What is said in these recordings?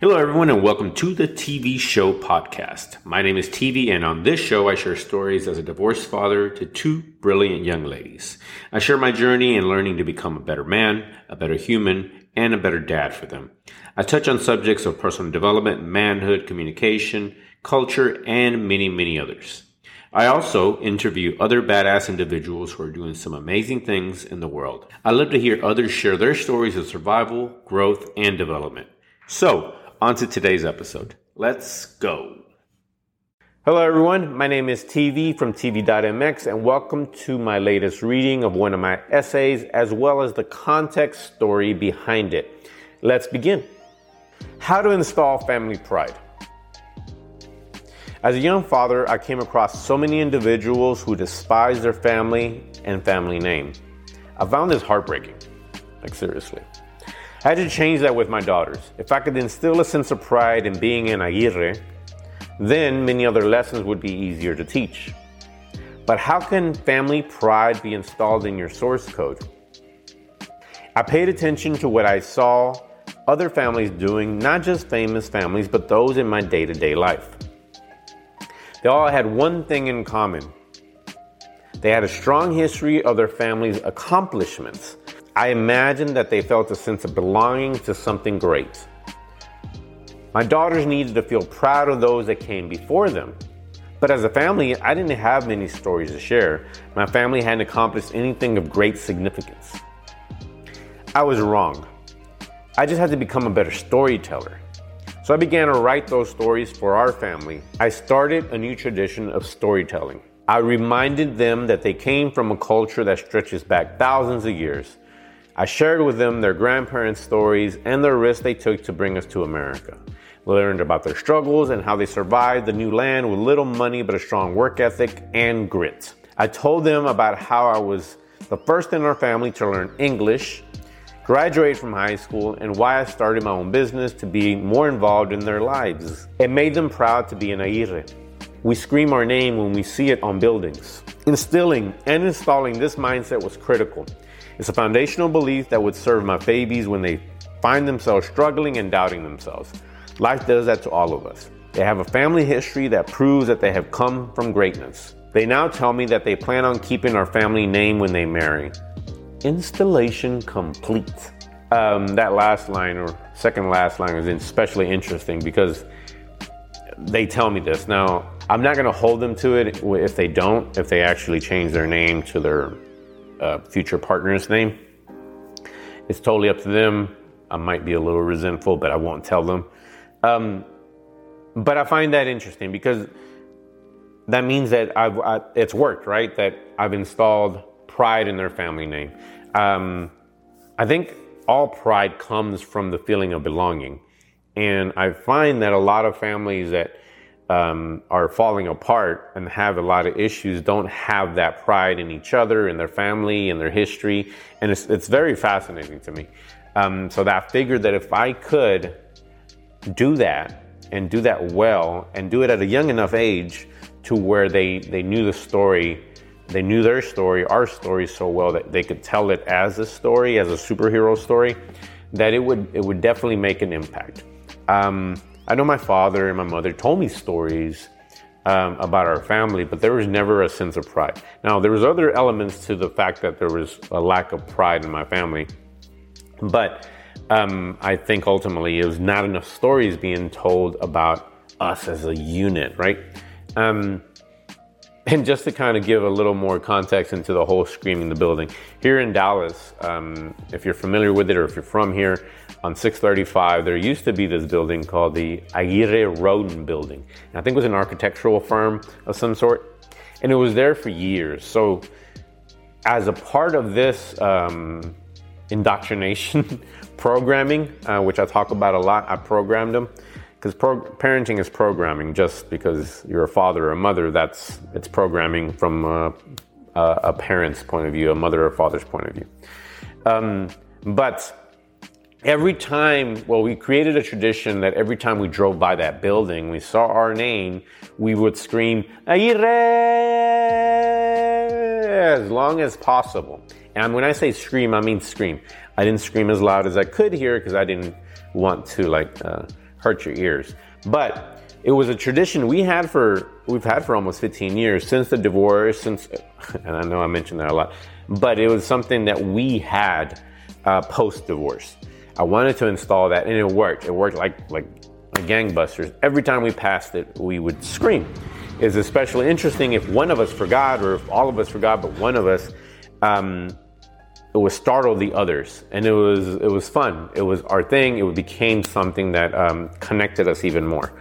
Hello, everyone, and welcome to the TV Show Podcast. My name is TV, and on this show, I share stories as a divorced father to two brilliant young ladies. I share my journey in learning to become a better man, a better human, and a better dad for them. I touch on subjects of personal development, manhood, communication, culture, and many, many others. I also interview other badass individuals who are doing some amazing things in the world. I love to hear others share their stories of survival, growth, and development. So, on to today's episode. Let's go. Hello, everyone. My name is TV from TV.mx, and welcome to my latest reading of one of my essays, as well as the context story behind it. Let's begin. How to install family pride. As a young father, I came across so many individuals who despise their family and family name. I found this heartbreaking. Like, seriously. I had to change that with my daughters. If I could instill a sense of pride in being an Aguirre, then many other lessons would be easier to teach. But how can family pride be installed in your source code? I paid attention to what I saw other families doing, not just famous families, but those in my day to day life. They all had one thing in common they had a strong history of their family's accomplishments I imagine that they felt a sense of belonging to something great. My daughters needed to feel proud of those that came before them. But as a family, I didn't have many stories to share. My family hadn't accomplished anything of great significance. I was wrong. I just had to become a better storyteller. So I began to write those stories for our family. I started a new tradition of storytelling. I reminded them that they came from a culture that stretches back thousands of years I shared with them their grandparents' stories and the risks they took to bring us to America. We learned about their struggles and how they survived the new land with little money but a strong work ethic and grit. I told them about how I was the first in our family to learn English, graduate from high school, and why I started my own business to be more involved in their lives. It made them proud to be an Aguirre. We scream our name when we see it on buildings. Instilling and installing this mindset was critical. It's a foundational belief that would serve my babies when they find themselves struggling and doubting themselves. Life does that to all of us. They have a family history that proves that they have come from greatness. They now tell me that they plan on keeping our family name when they marry. Installation complete. Um, that last line, or second last line, is especially interesting because they tell me this. Now, I'm not going to hold them to it if they don't, if they actually change their name to their uh, future partner's name. It's totally up to them. I might be a little resentful, but I won't tell them. Um, but I find that interesting because that means that I've I, it's worked, right? That I've installed pride in their family name. Um, I think all pride comes from the feeling of belonging, and I find that a lot of families that um, are falling apart and have a lot of issues don't have that pride in each other, in their family, in their history. And it's, it's very fascinating to me. Um, so that I figured that if I could do that and do that well and do it at a young enough age to where they, they knew the story, they knew their story, our story so well that they could tell it as a story, as a superhero story, that it would, it would definitely make an impact. Um, I know my father and my mother told me stories um, about our family, but there was never a sense of pride. Now, there was other elements to the fact that there was a lack of pride in my family, but um, I think ultimately it was not enough stories being told about us as a unit, right? Um, and just to kind of give a little more context into the whole screaming the building, here in Dallas, um, if you're familiar with it or if you're from here, on 635, there used to be this building called the Aguirre Roden Building. And I think it was an architectural firm of some sort. And it was there for years. So, as a part of this um, indoctrination programming, uh, which I talk about a lot, I programmed them because pro- parenting is programming. Just because you're a father or a mother, that's it's programming from a, a parent's point of view, a mother or father's point of view. Um, but every time, well, we created a tradition that every time we drove by that building, we saw our name, we would scream, Aguirre, as long as possible. And when I say scream, I mean scream. I didn't scream as loud as I could hear because I didn't want to like uh, hurt your ears. But it was a tradition we had for we've had for almost 15 years since the divorce. Since and I know I mentioned that a lot, but it was something that we had uh, post divorce. I wanted to install that, and it worked. It worked like like gangbusters. Every time we passed it, we would scream. It's especially interesting if one of us forgot, or if all of us forgot, but one of us. Um, it would startle the others, and it was it was fun. It was our thing. It became something that um, connected us even more.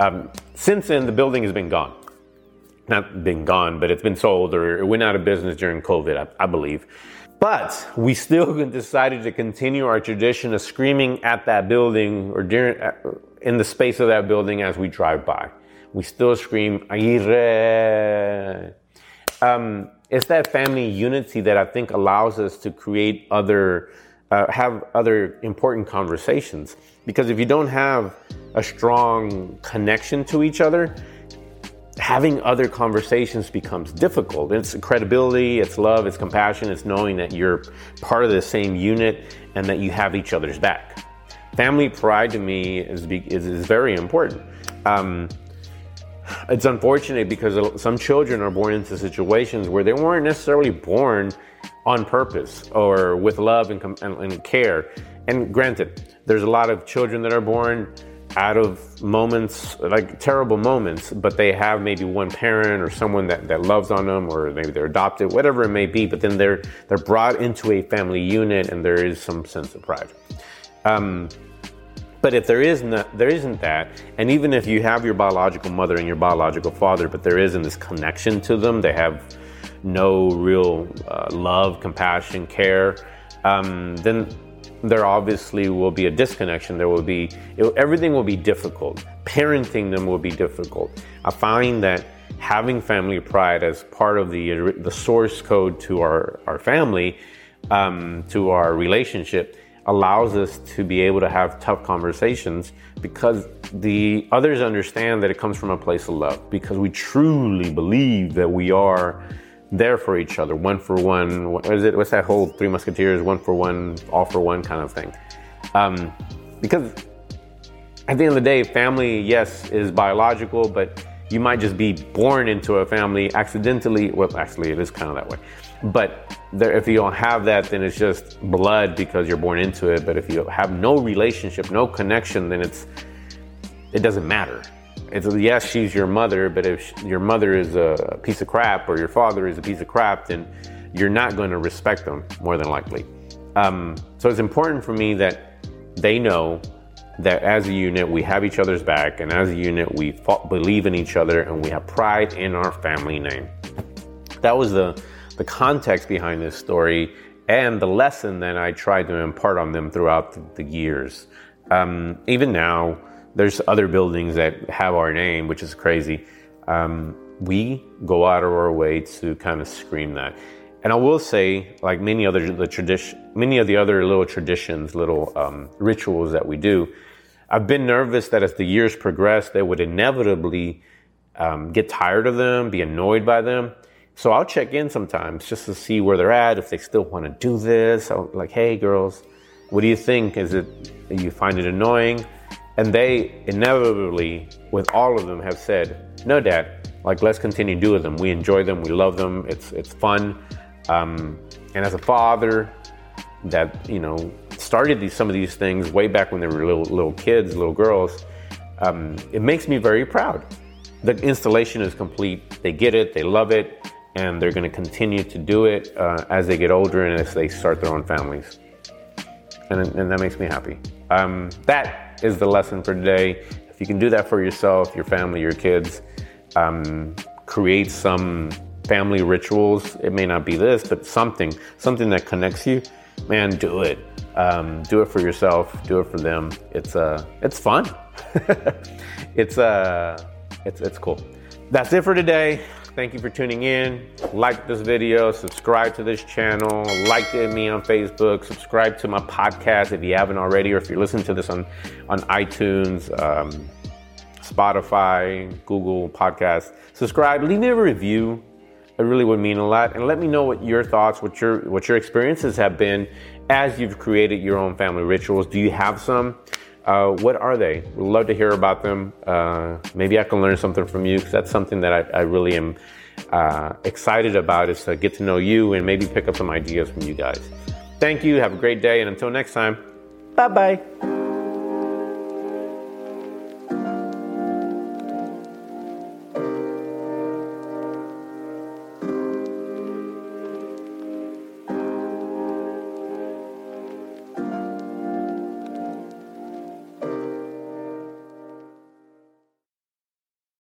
Um, since then, the building has been gone. Not been gone, but it's been sold or it went out of business during COVID, I, I believe. But we still decided to continue our tradition of screaming at that building or during in the space of that building as we drive by. We still scream Aguirre. Um, it's that family unity that I think allows us to create other, uh, have other important conversations. Because if you don't have a strong connection to each other, having other conversations becomes difficult. It's credibility, it's love, it's compassion, it's knowing that you're part of the same unit and that you have each other's back. Family pride to me is, is, is very important. Um, it's unfortunate because some children are born into situations where they weren't necessarily born on purpose or with love and, and, and, care. And granted, there's a lot of children that are born out of moments, like terrible moments, but they have maybe one parent or someone that, that loves on them, or maybe they're adopted, whatever it may be, but then they're, they're brought into a family unit and there is some sense of pride. Um, but if there is not, there isn't that, and even if you have your biological mother and your biological father, but there isn't this connection to them, they have no real uh, love, compassion, care, um, then there obviously will be a disconnection. There will be it, everything will be difficult. Parenting them will be difficult. I find that having family pride as part of the the source code to our our family, um, to our relationship allows us to be able to have tough conversations because the others understand that it comes from a place of love because we truly believe that we are there for each other one for one what is it what's that whole three musketeers one for one all for one kind of thing? Um, because at the end of the day family yes is biological but you might just be born into a family accidentally well actually it is kind of that way but there, if you don't have that, then it's just blood because you're born into it. But if you have no relationship, no connection, then it's it doesn't matter. It's yes, she's your mother, but if your mother is a piece of crap or your father is a piece of crap, then you're not going to respect them more than likely. Um, so it's important for me that they know that as a unit we have each other's back, and as a unit we believe in each other, and we have pride in our family name. That was the the context behind this story and the lesson that I tried to impart on them throughout the, the years. Um, even now, there's other buildings that have our name, which is crazy. Um, we go out of our way to kind of scream that. And I will say, like many other the tradition, many of the other little traditions, little um, rituals that we do, I've been nervous that as the years progress, they would inevitably um, get tired of them, be annoyed by them. So I'll check in sometimes just to see where they're at, if they still want to do this. I'm like, hey, girls, what do you think? Is it, you find it annoying? And they inevitably, with all of them, have said, no, dad, like, let's continue doing them. We enjoy them, we love them, it's, it's fun. Um, and as a father that, you know, started these, some of these things way back when they were little, little kids, little girls, um, it makes me very proud. The installation is complete. They get it, they love it and they're going to continue to do it uh, as they get older and as they start their own families. And, and that makes me happy. Um, that is the lesson for today. If you can do that for yourself, your family, your kids, um, create some family rituals. It may not be this, but something, something that connects you. Man, do it. Um, do it for yourself. Do it for them. It's uh, it's fun. it's uh, it's it's cool. That's it for today. Thank you for tuning in. Like this video, subscribe to this channel, like me on Facebook, subscribe to my podcast if you haven't already, or if you're listening to this on, on iTunes, um, Spotify, Google Podcasts. Subscribe, leave me a review. It really would mean a lot. And let me know what your thoughts, what your what your experiences have been as you've created your own family rituals. Do you have some? Uh, what are they? We'd love to hear about them. Uh, maybe I can learn something from you because that's something that I, I really am uh, excited about is to get to know you and maybe pick up some ideas from you guys. Thank you. Have a great day. And until next time, bye bye.